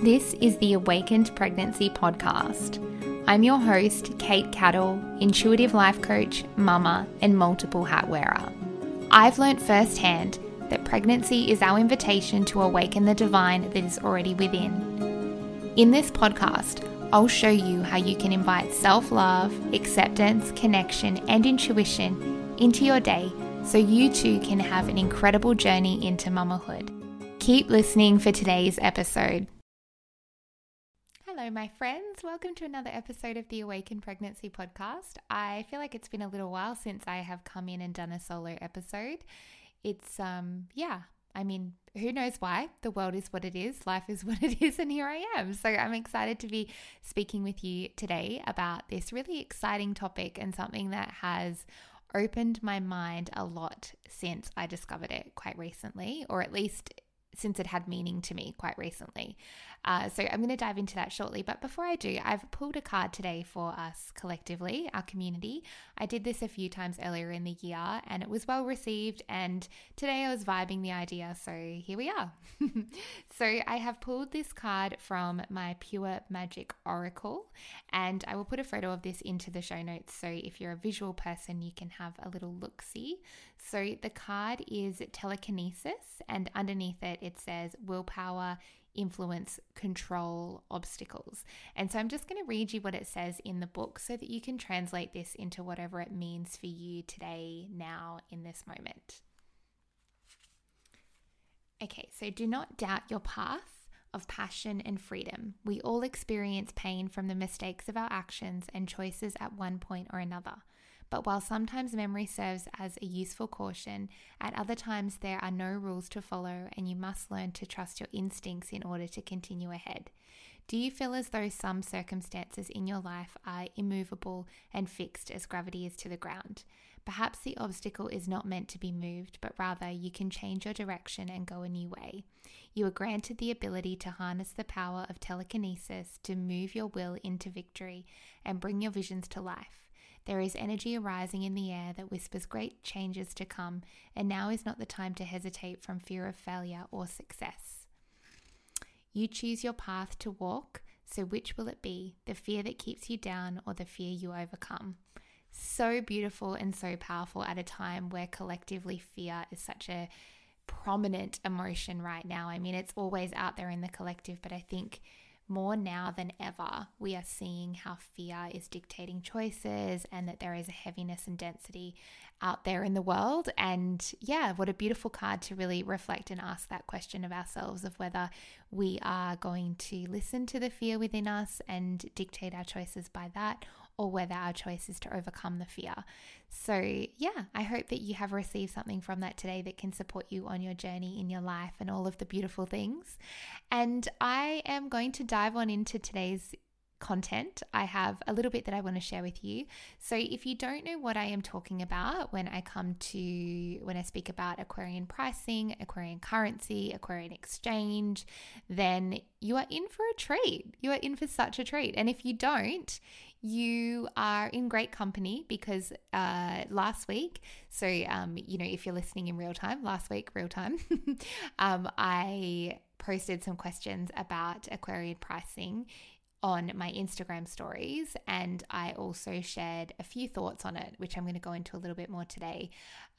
This is the Awakened Pregnancy Podcast. I'm your host, Kate Cattle, intuitive life coach, mama, and multiple hat wearer. I've learnt firsthand that pregnancy is our invitation to awaken the divine that is already within. In this podcast, I'll show you how you can invite self love, acceptance, connection, and intuition into your day so you too can have an incredible journey into mamahood. Keep listening for today's episode. My friends. Welcome to another episode of the Awaken Pregnancy podcast. I feel like it's been a little while since I have come in and done a solo episode. It's, um, yeah, I mean, who knows why? The world is what it is, life is what it is, and here I am. So I'm excited to be speaking with you today about this really exciting topic and something that has opened my mind a lot since I discovered it quite recently, or at least since it had meaning to me quite recently. Uh, so I'm going to dive into that shortly. But before I do, I've pulled a card today for us collectively, our community. I did this a few times earlier in the year and it was well received. And today I was vibing the idea. So here we are. so I have pulled this card from my Pure Magic Oracle and I will put a photo of this into the show notes. So if you're a visual person, you can have a little look see. So the card is telekinesis and underneath it, it says willpower influence, control obstacles. And so I'm just going to read you what it says in the book so that you can translate this into whatever it means for you today, now, in this moment. Okay, so do not doubt your path of passion and freedom. We all experience pain from the mistakes of our actions and choices at one point or another. But while sometimes memory serves as a useful caution, at other times there are no rules to follow and you must learn to trust your instincts in order to continue ahead. Do you feel as though some circumstances in your life are immovable and fixed as gravity is to the ground? Perhaps the obstacle is not meant to be moved, but rather you can change your direction and go a new way. You are granted the ability to harness the power of telekinesis to move your will into victory and bring your visions to life. There is energy arising in the air that whispers great changes to come, and now is not the time to hesitate from fear of failure or success. You choose your path to walk, so which will it be? The fear that keeps you down or the fear you overcome? So beautiful and so powerful at a time where collectively fear is such a prominent emotion right now. I mean, it's always out there in the collective, but I think more now than ever, we are seeing how fear is dictating choices and that there is a heaviness and density out there in the world. And yeah, what a beautiful card to really reflect and ask that question of ourselves of whether we are going to listen to the fear within us and dictate our choices by that or whether our choice is to overcome the fear. So, yeah, I hope that you have received something from that today that can support you on your journey in your life and all of the beautiful things. And I am going to dive on into today's content, I have a little bit that I want to share with you. So, if you don't know what I am talking about when I come to when I speak about Aquarian pricing, Aquarian currency, Aquarian exchange, then you are in for a treat. You are in for such a treat. And if you don't, you are in great company because uh, last week, so um, you know, if you're listening in real time, last week, real time, um, I posted some questions about Aquarian pricing on my Instagram stories, and I also shared a few thoughts on it, which I'm going to go into a little bit more today.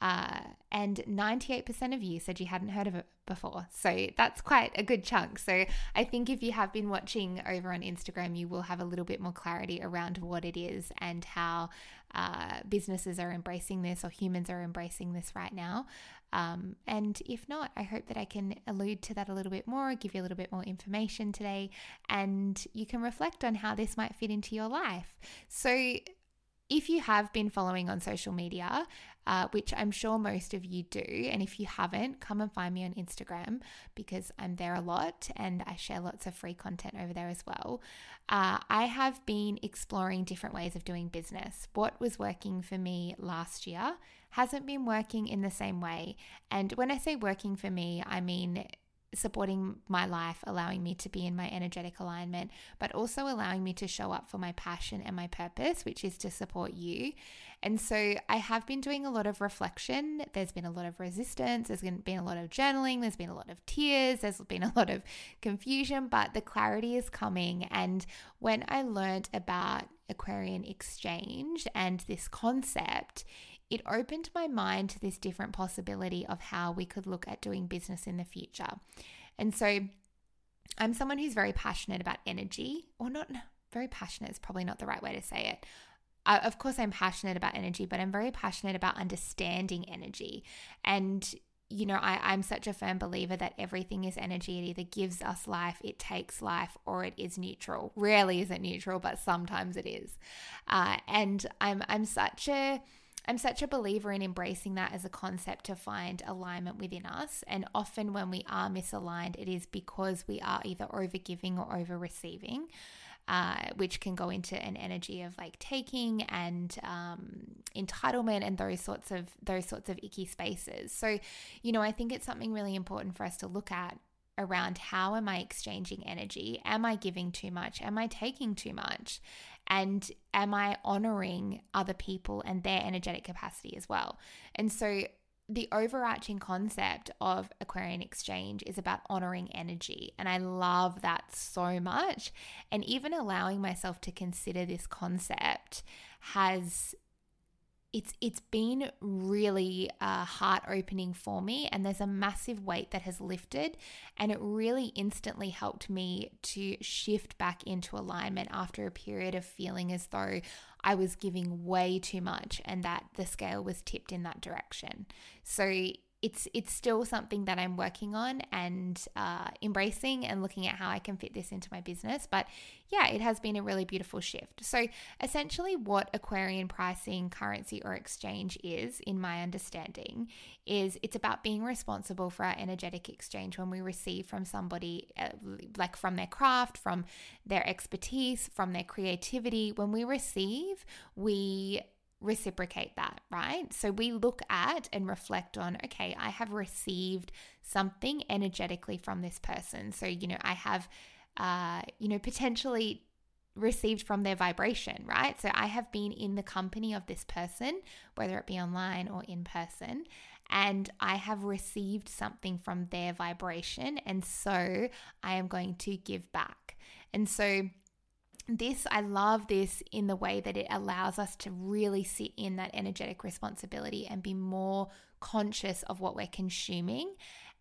Uh, and 98% of you said you hadn't heard of it before. So that's quite a good chunk. So I think if you have been watching over on Instagram, you will have a little bit more clarity around what it is and how uh, businesses are embracing this or humans are embracing this right now. Um, and if not, I hope that I can allude to that a little bit more, give you a little bit more information today, and you can reflect on how this might fit into your life. So, if you have been following on social media, uh, which I'm sure most of you do, and if you haven't, come and find me on Instagram because I'm there a lot and I share lots of free content over there as well. Uh, I have been exploring different ways of doing business. What was working for me last year hasn't been working in the same way. And when I say working for me, I mean supporting my life, allowing me to be in my energetic alignment, but also allowing me to show up for my passion and my purpose, which is to support you. And so I have been doing a lot of reflection. There's been a lot of resistance. There's been a lot of journaling. There's been a lot of tears. There's been a lot of confusion, but the clarity is coming. And when I learned about Aquarian exchange and this concept, it opened my mind to this different possibility of how we could look at doing business in the future. And so I'm someone who's very passionate about energy, or not very passionate is probably not the right way to say it. I, of course, I'm passionate about energy, but I'm very passionate about understanding energy. And, you know, I, I'm such a firm believer that everything is energy. It either gives us life, it takes life, or it is neutral. Rarely is it neutral, but sometimes it is. Uh, and I'm I'm such a I'm such a believer in embracing that as a concept to find alignment within us. And often when we are misaligned, it is because we are either over giving or over receiving. Uh, which can go into an energy of like taking and um, entitlement and those sorts of those sorts of icky spaces. So, you know, I think it's something really important for us to look at around how am I exchanging energy? Am I giving too much? Am I taking too much? And am I honoring other people and their energetic capacity as well? And so the overarching concept of Aquarian exchange is about honoring energy. And I love that so much. And even allowing myself to consider this concept has it's it's been really uh, heart opening for me and there's a massive weight that has lifted and it really instantly helped me to shift back into alignment after a period of feeling as though I was giving way too much and that the scale was tipped in that direction. So it's it's still something that I'm working on and uh, embracing and looking at how I can fit this into my business. But yeah, it has been a really beautiful shift. So essentially, what Aquarian pricing, currency, or exchange is, in my understanding, is it's about being responsible for our energetic exchange when we receive from somebody, uh, like from their craft, from their expertise, from their creativity. When we receive, we reciprocate that, right? So we look at and reflect on, okay, I have received something energetically from this person. So, you know, I have, uh, you know, potentially received from their vibration, right? So I have been in the company of this person, whether it be online or in person, and I have received something from their vibration. And so I am going to give back. And so, this, I love this in the way that it allows us to really sit in that energetic responsibility and be more conscious of what we're consuming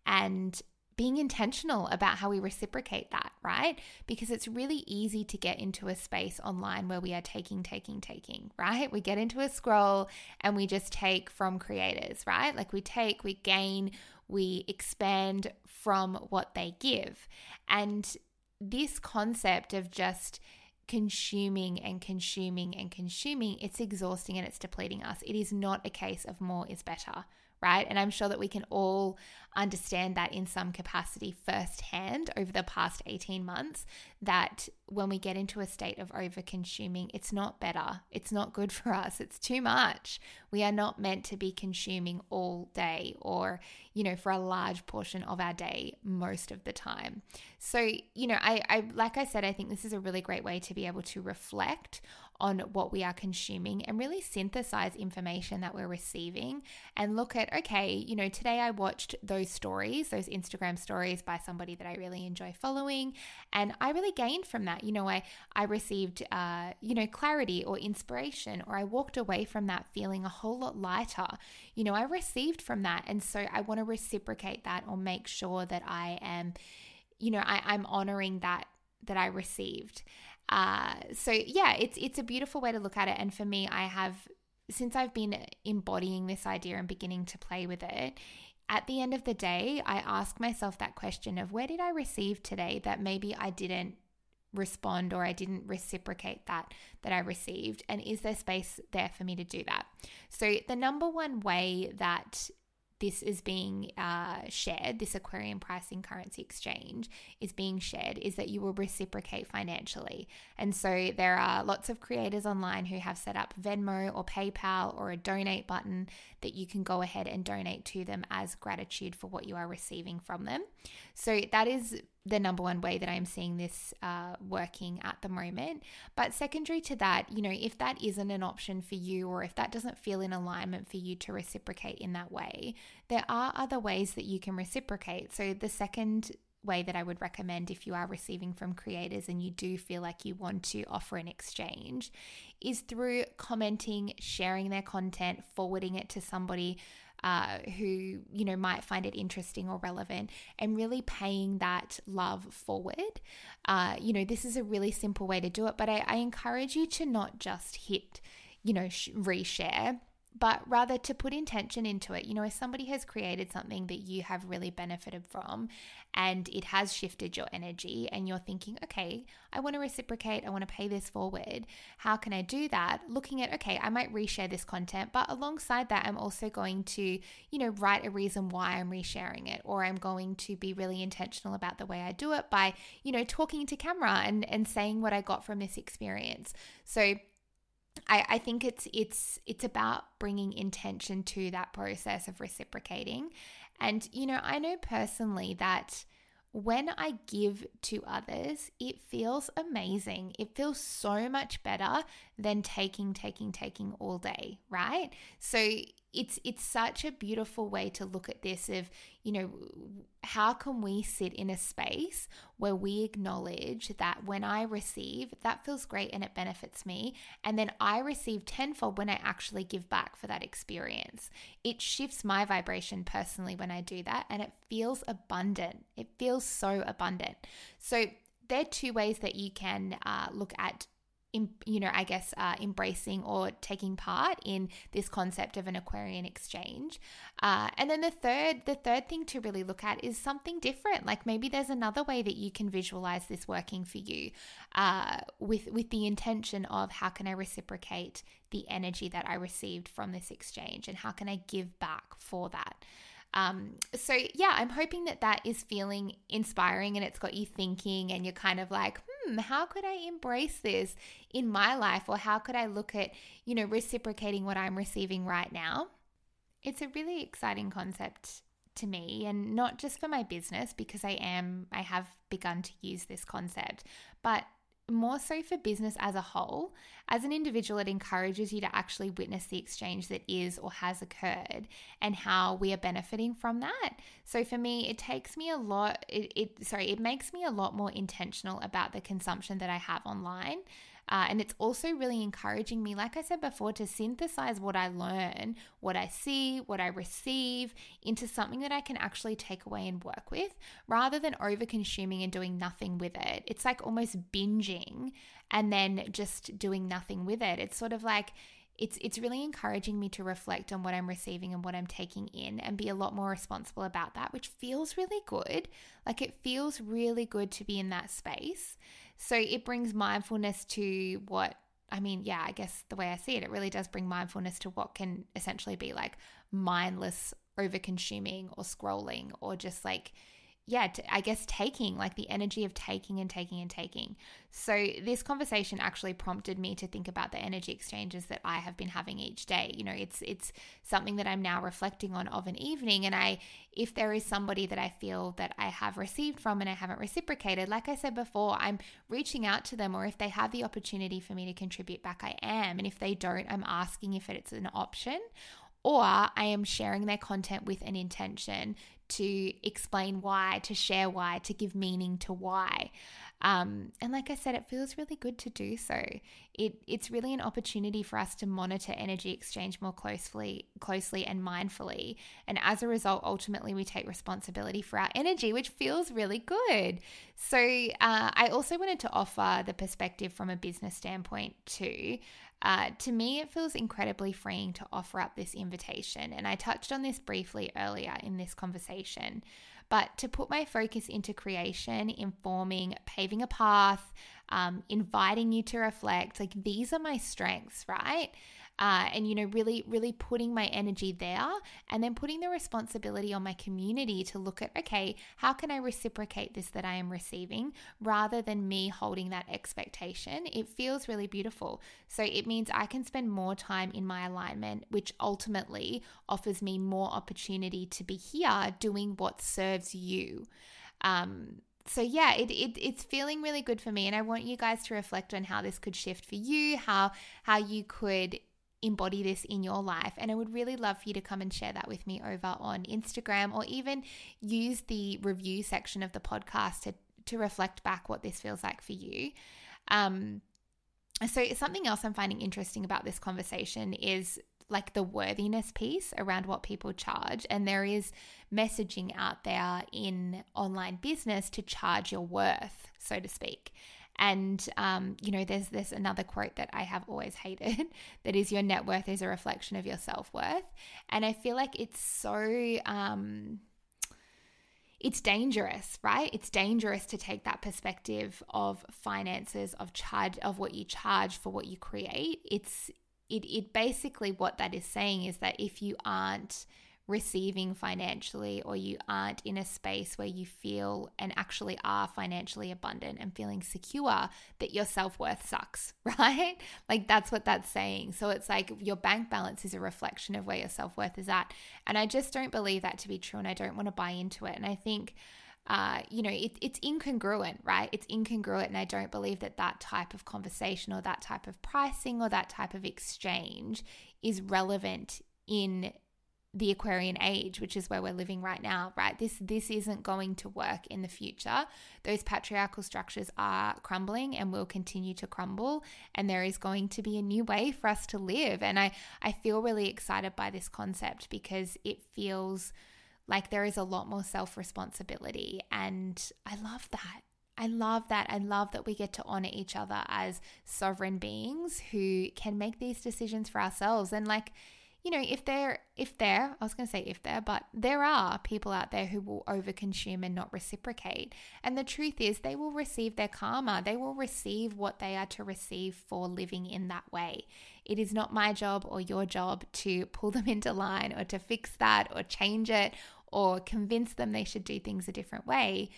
and being intentional about how we reciprocate that, right? Because it's really easy to get into a space online where we are taking, taking, taking, right? We get into a scroll and we just take from creators, right? Like we take, we gain, we expand from what they give. And this concept of just consuming and consuming and consuming, it's exhausting and it's depleting us. It is not a case of more is better, right? And I'm sure that we can all understand that in some capacity firsthand over the past 18 months that when we get into a state of over consuming, it's not better. It's not good for us. It's too much. We are not meant to be consuming all day or, you know, for a large portion of our day most of the time. So, you know, I, I like I said, I think this is a really great way to be able to reflect on what we are consuming and really synthesize information that we're receiving and look at, okay, you know, today I watched those stories, those Instagram stories by somebody that I really enjoy following. And I really gained from that. You know, I, I received, uh, you know, clarity or inspiration, or I walked away from that feeling a whole lot lighter. You know, I received from that. And so I want to reciprocate that or make sure that I am, you know, I, I'm honoring that that I received. Uh, so yeah, it's it's a beautiful way to look at it. And for me, I have since I've been embodying this idea and beginning to play with it. At the end of the day, I ask myself that question of where did I receive today that maybe I didn't respond or I didn't reciprocate that that I received and is there space there for me to do that? So the number one way that this is being uh, shared, this Aquarian pricing currency exchange is being shared, is that you will reciprocate financially. And so there are lots of creators online who have set up Venmo or PayPal or a donate button that you can go ahead and donate to them as gratitude for what you are receiving from them. So that is the number one way that I'm seeing this uh, working at the moment. But secondary to that, you know, if that isn't an option for you or if that doesn't feel in alignment for you to reciprocate in that way, there are other ways that you can reciprocate. So the second way that I would recommend if you are receiving from creators and you do feel like you want to offer an exchange is through commenting, sharing their content, forwarding it to somebody uh, who you know might find it interesting or relevant and really paying that love forward. Uh, you know this is a really simple way to do it but I, I encourage you to not just hit you know sh- reshare but rather to put intention into it. You know, if somebody has created something that you have really benefited from and it has shifted your energy, and you're thinking, okay, I want to reciprocate, I want to pay this forward. How can I do that? Looking at, okay, I might reshare this content, but alongside that, I'm also going to, you know, write a reason why I'm resharing it, or I'm going to be really intentional about the way I do it by, you know, talking to camera and, and saying what I got from this experience. So, I, I think it's it's it's about bringing intention to that process of reciprocating and you know i know personally that when I give to others, it feels amazing. It feels so much better than taking, taking, taking all day, right? So it's it's such a beautiful way to look at this of you know how can we sit in a space where we acknowledge that when i receive that feels great and it benefits me and then i receive tenfold when i actually give back for that experience. It shifts my vibration personally when i do that and it feels abundant. It feels so abundant. So there are two ways that you can uh, look at you know, I guess uh, embracing or taking part in this concept of an Aquarian exchange. Uh, and then the third, the third thing to really look at is something different. Like maybe there's another way that you can visualize this working for you, uh, with with the intention of how can I reciprocate the energy that I received from this exchange, and how can I give back for that. Um, so yeah, I'm hoping that that is feeling inspiring and it's got you thinking, and you're kind of like, hmm, Hmm, how could I embrace this in my life? Or how could I look at, you know, reciprocating what I'm receiving right now? It's a really exciting concept to me and not just for my business because I am I have begun to use this concept but more so for business as a whole. As an individual, it encourages you to actually witness the exchange that is or has occurred and how we are benefiting from that. So for me, it takes me a lot, it, it sorry, it makes me a lot more intentional about the consumption that I have online. Uh, and it's also really encouraging me, like I said before, to synthesize what I learn, what I see, what I receive into something that I can actually take away and work with rather than over consuming and doing nothing with it. It's like almost binging and then just doing nothing with it. It's sort of like, it's it's really encouraging me to reflect on what I'm receiving and what I'm taking in and be a lot more responsible about that, which feels really good. Like it feels really good to be in that space. So it brings mindfulness to what I mean, yeah, I guess the way I see it, it really does bring mindfulness to what can essentially be like mindless over consuming or scrolling or just like yeah, I guess taking, like the energy of taking and taking and taking. So, this conversation actually prompted me to think about the energy exchanges that I have been having each day. You know, it's it's something that I'm now reflecting on of an evening and I if there is somebody that I feel that I have received from and I haven't reciprocated, like I said before, I'm reaching out to them or if they have the opportunity for me to contribute back, I am. And if they don't, I'm asking if it's an option or I am sharing their content with an intention to explain why, to share why, to give meaning to why. Um, and like I said, it feels really good to do so. It, it's really an opportunity for us to monitor energy exchange more closely, closely and mindfully. And as a result, ultimately, we take responsibility for our energy, which feels really good. So uh, I also wanted to offer the perspective from a business standpoint too. Uh, to me, it feels incredibly freeing to offer up this invitation. And I touched on this briefly earlier in this conversation. But to put my focus into creation, informing, paving a path, um, inviting you to reflect, like these are my strengths, right? uh, and you know really really putting my energy there and then putting the responsibility on my community to look at okay how can i reciprocate this that i am receiving rather than me holding that expectation? It feels really beautiful. So it means i can spend more time in my alignment which ultimately offers me more opportunity to be here doing what serves you. Um, so yeah, it, it it's feeling really good for me, and I want you guys to reflect on how this could shift for you, how how you could embody this in your life. And I would really love for you to come and share that with me over on Instagram or even use the review section of the podcast to, to reflect back what this feels like for you. Um, so, something else I'm finding interesting about this conversation is like the worthiness piece around what people charge. And there is messaging out there in online business to charge your worth, so to speak. And um, you know, there's there's another quote that I have always hated that is your net worth is a reflection of your self worth, and I feel like it's so. Um, it's dangerous, right? It's dangerous to take that perspective of finances, of charge, of what you charge for what you create. It's it it basically what that is saying is that if you aren't receiving financially or you aren't in a space where you feel and actually are financially abundant and feeling secure that your self-worth sucks right? Like that's what that's saying. So it's like your bank balance is a reflection of where your self-worth is at. And i just don't believe that to be true and i don't want to buy into it. And i think uh, you know, it, it's incongruent, right? It's incongruent. And I don't believe that that type of conversation or that type of pricing or that type of exchange is relevant in the Aquarian age, which is where we're living right now, right? This this isn't going to work in the future. Those patriarchal structures are crumbling and will continue to crumble, and there is going to be a new way for us to live. And I I feel really excited by this concept because it feels like there is a lot more self-responsibility and I love that. I love that. I love that we get to honor each other as sovereign beings who can make these decisions for ourselves and like you know, if there, if there, I was going to say if there, but there are people out there who will overconsume and not reciprocate. And the truth is, they will receive their karma. They will receive what they are to receive for living in that way. It is not my job or your job to pull them into line or to fix that or change it or convince them they should do things a different way.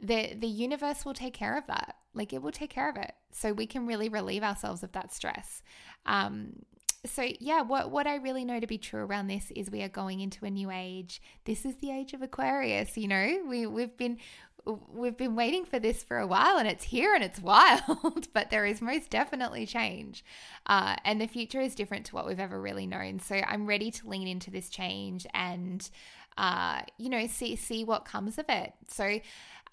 The, the universe will take care of that. Like it will take care of it. So we can really relieve ourselves of that stress. Um, so yeah, what what I really know to be true around this is we are going into a new age. This is the age of Aquarius, you know. We we've been we've been waiting for this for a while and it's here and it's wild, but there is most definitely change. Uh, and the future is different to what we've ever really known. So I'm ready to lean into this change and, uh, you know, see, see what comes of it. So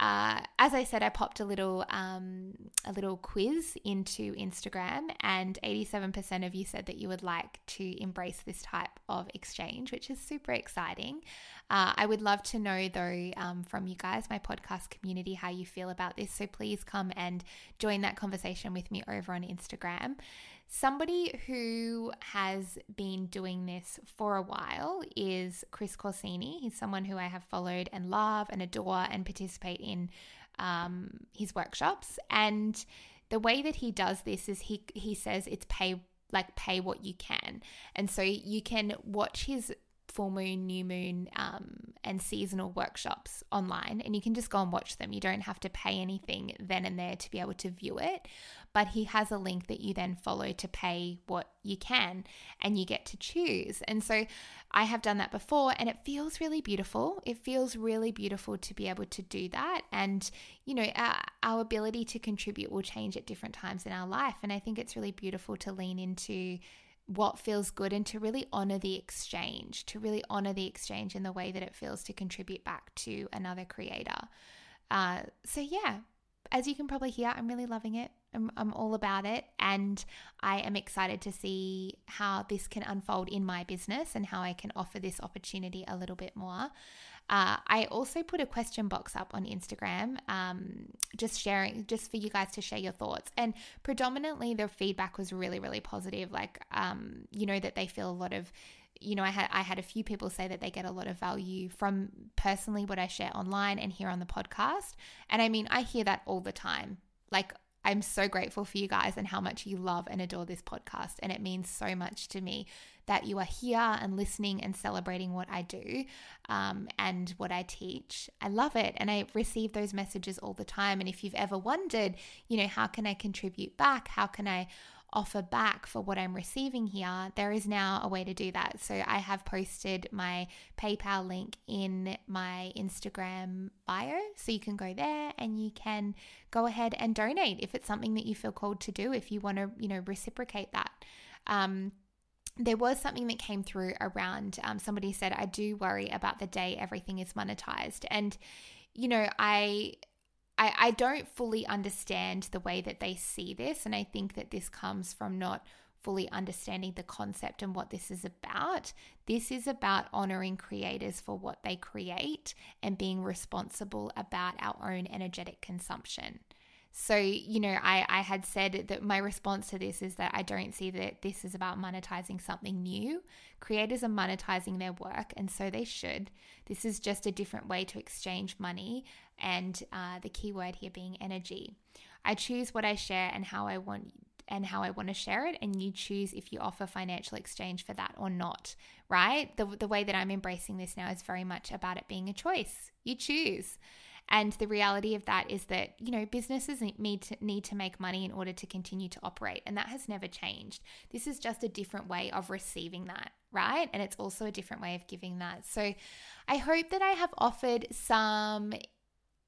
uh, as I said, I popped a little um, a little quiz into Instagram, and 87% of you said that you would like to embrace this type of exchange, which is super exciting. Uh, I would love to know, though, um, from you guys, my podcast community, how you feel about this. So please come and join that conversation with me over on Instagram. Somebody who has been doing this for a while is Chris Corsini. He's someone who I have followed and love and adore and participate in um, his workshops. And the way that he does this is he he says it's pay like pay what you can, and so you can watch his full moon, new moon, um, and seasonal workshops online, and you can just go and watch them. You don't have to pay anything then and there to be able to view it, but he has a link that you then follow to pay what you can, and you get to choose. And so I have done that before, and it feels really beautiful. It feels really beautiful to be able to do that, and you know, our, our ability to contribute will change at different times in our life, and I think it's really beautiful to lean into what feels good and to really honor the exchange, to really honor the exchange in the way that it feels to contribute back to another creator. Uh, so, yeah, as you can probably hear, I'm really loving it. I'm, I'm all about it. And I am excited to see how this can unfold in my business and how I can offer this opportunity a little bit more. Uh, I also put a question box up on Instagram, um, just sharing, just for you guys to share your thoughts. And predominantly, the feedback was really, really positive. Like, um, you know, that they feel a lot of you know, I had I had a few people say that they get a lot of value from personally what I share online and here on the podcast. And I mean, I hear that all the time. Like I'm so grateful for you guys and how much you love and adore this podcast. And it means so much to me that you are here and listening and celebrating what I do um, and what I teach. I love it. And I receive those messages all the time. And if you've ever wondered, you know, how can I contribute back? How can I offer back for what I'm receiving here, there is now a way to do that. So I have posted my PayPal link in my Instagram bio. So you can go there and you can go ahead and donate if it's something that you feel called to do, if you want to, you know, reciprocate that. Um, there was something that came through around um, somebody said, I do worry about the day everything is monetized. And, you know, I I, I don't fully understand the way that they see this. And I think that this comes from not fully understanding the concept and what this is about. This is about honoring creators for what they create and being responsible about our own energetic consumption. So, you know, I, I had said that my response to this is that I don't see that this is about monetizing something new. Creators are monetizing their work, and so they should. This is just a different way to exchange money, and uh, the key word here being energy. I choose what I share and how I want and how I want to share it, and you choose if you offer financial exchange for that or not, right? The, the way that I'm embracing this now is very much about it being a choice. You choose. And the reality of that is that, you know, businesses need to need to make money in order to continue to operate, and that has never changed. This is just a different way of receiving that, right? And it's also a different way of giving that. So I hope that I have offered some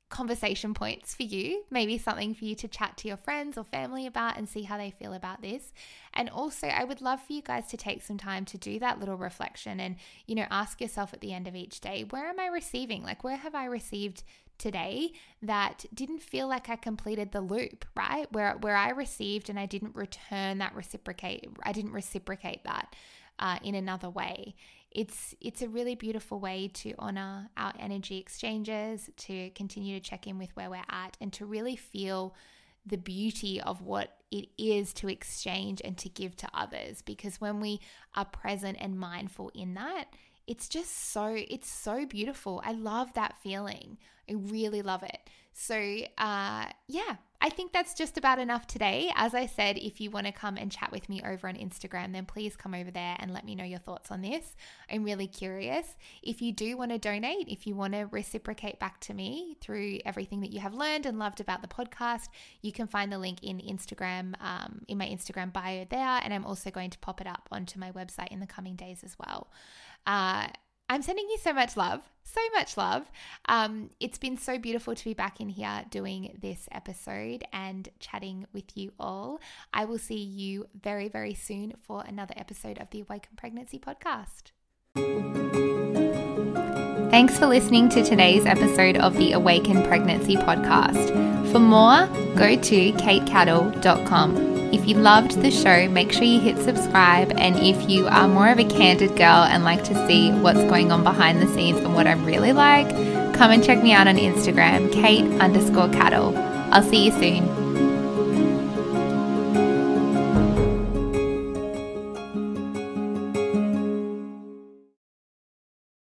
conversation points for you, maybe something for you to chat to your friends or family about and see how they feel about this. And also, I would love for you guys to take some time to do that little reflection and, you know, ask yourself at the end of each day, where am I receiving? Like, where have I received today that didn't feel like I completed the loop, right? Where where I received and I didn't return that reciprocate, I didn't reciprocate that uh, in another way. It's it's a really beautiful way to honor our energy exchanges, to continue to check in with where we're at, and to really feel the beauty of what it is to exchange and to give to others. Because when we are present and mindful in that, it's just so it's so beautiful. I love that feeling. I really love it. So, uh, yeah, I think that's just about enough today. As I said, if you want to come and chat with me over on Instagram, then please come over there and let me know your thoughts on this. I'm really curious. If you do want to donate, if you want to reciprocate back to me through everything that you have learned and loved about the podcast, you can find the link in Instagram, um, in my Instagram bio there. And I'm also going to pop it up onto my website in the coming days as well. Uh, I'm sending you so much love, so much love. Um, it's been so beautiful to be back in here doing this episode and chatting with you all. I will see you very, very soon for another episode of the Awaken Pregnancy podcast. Thanks for listening to today's episode of the Awaken Pregnancy podcast. For more, go to katecattle.com. If you loved the show, make sure you hit subscribe. And if you are more of a candid girl and like to see what's going on behind the scenes and what I'm really like, come and check me out on Instagram, Kate underscore cattle. I'll see you soon.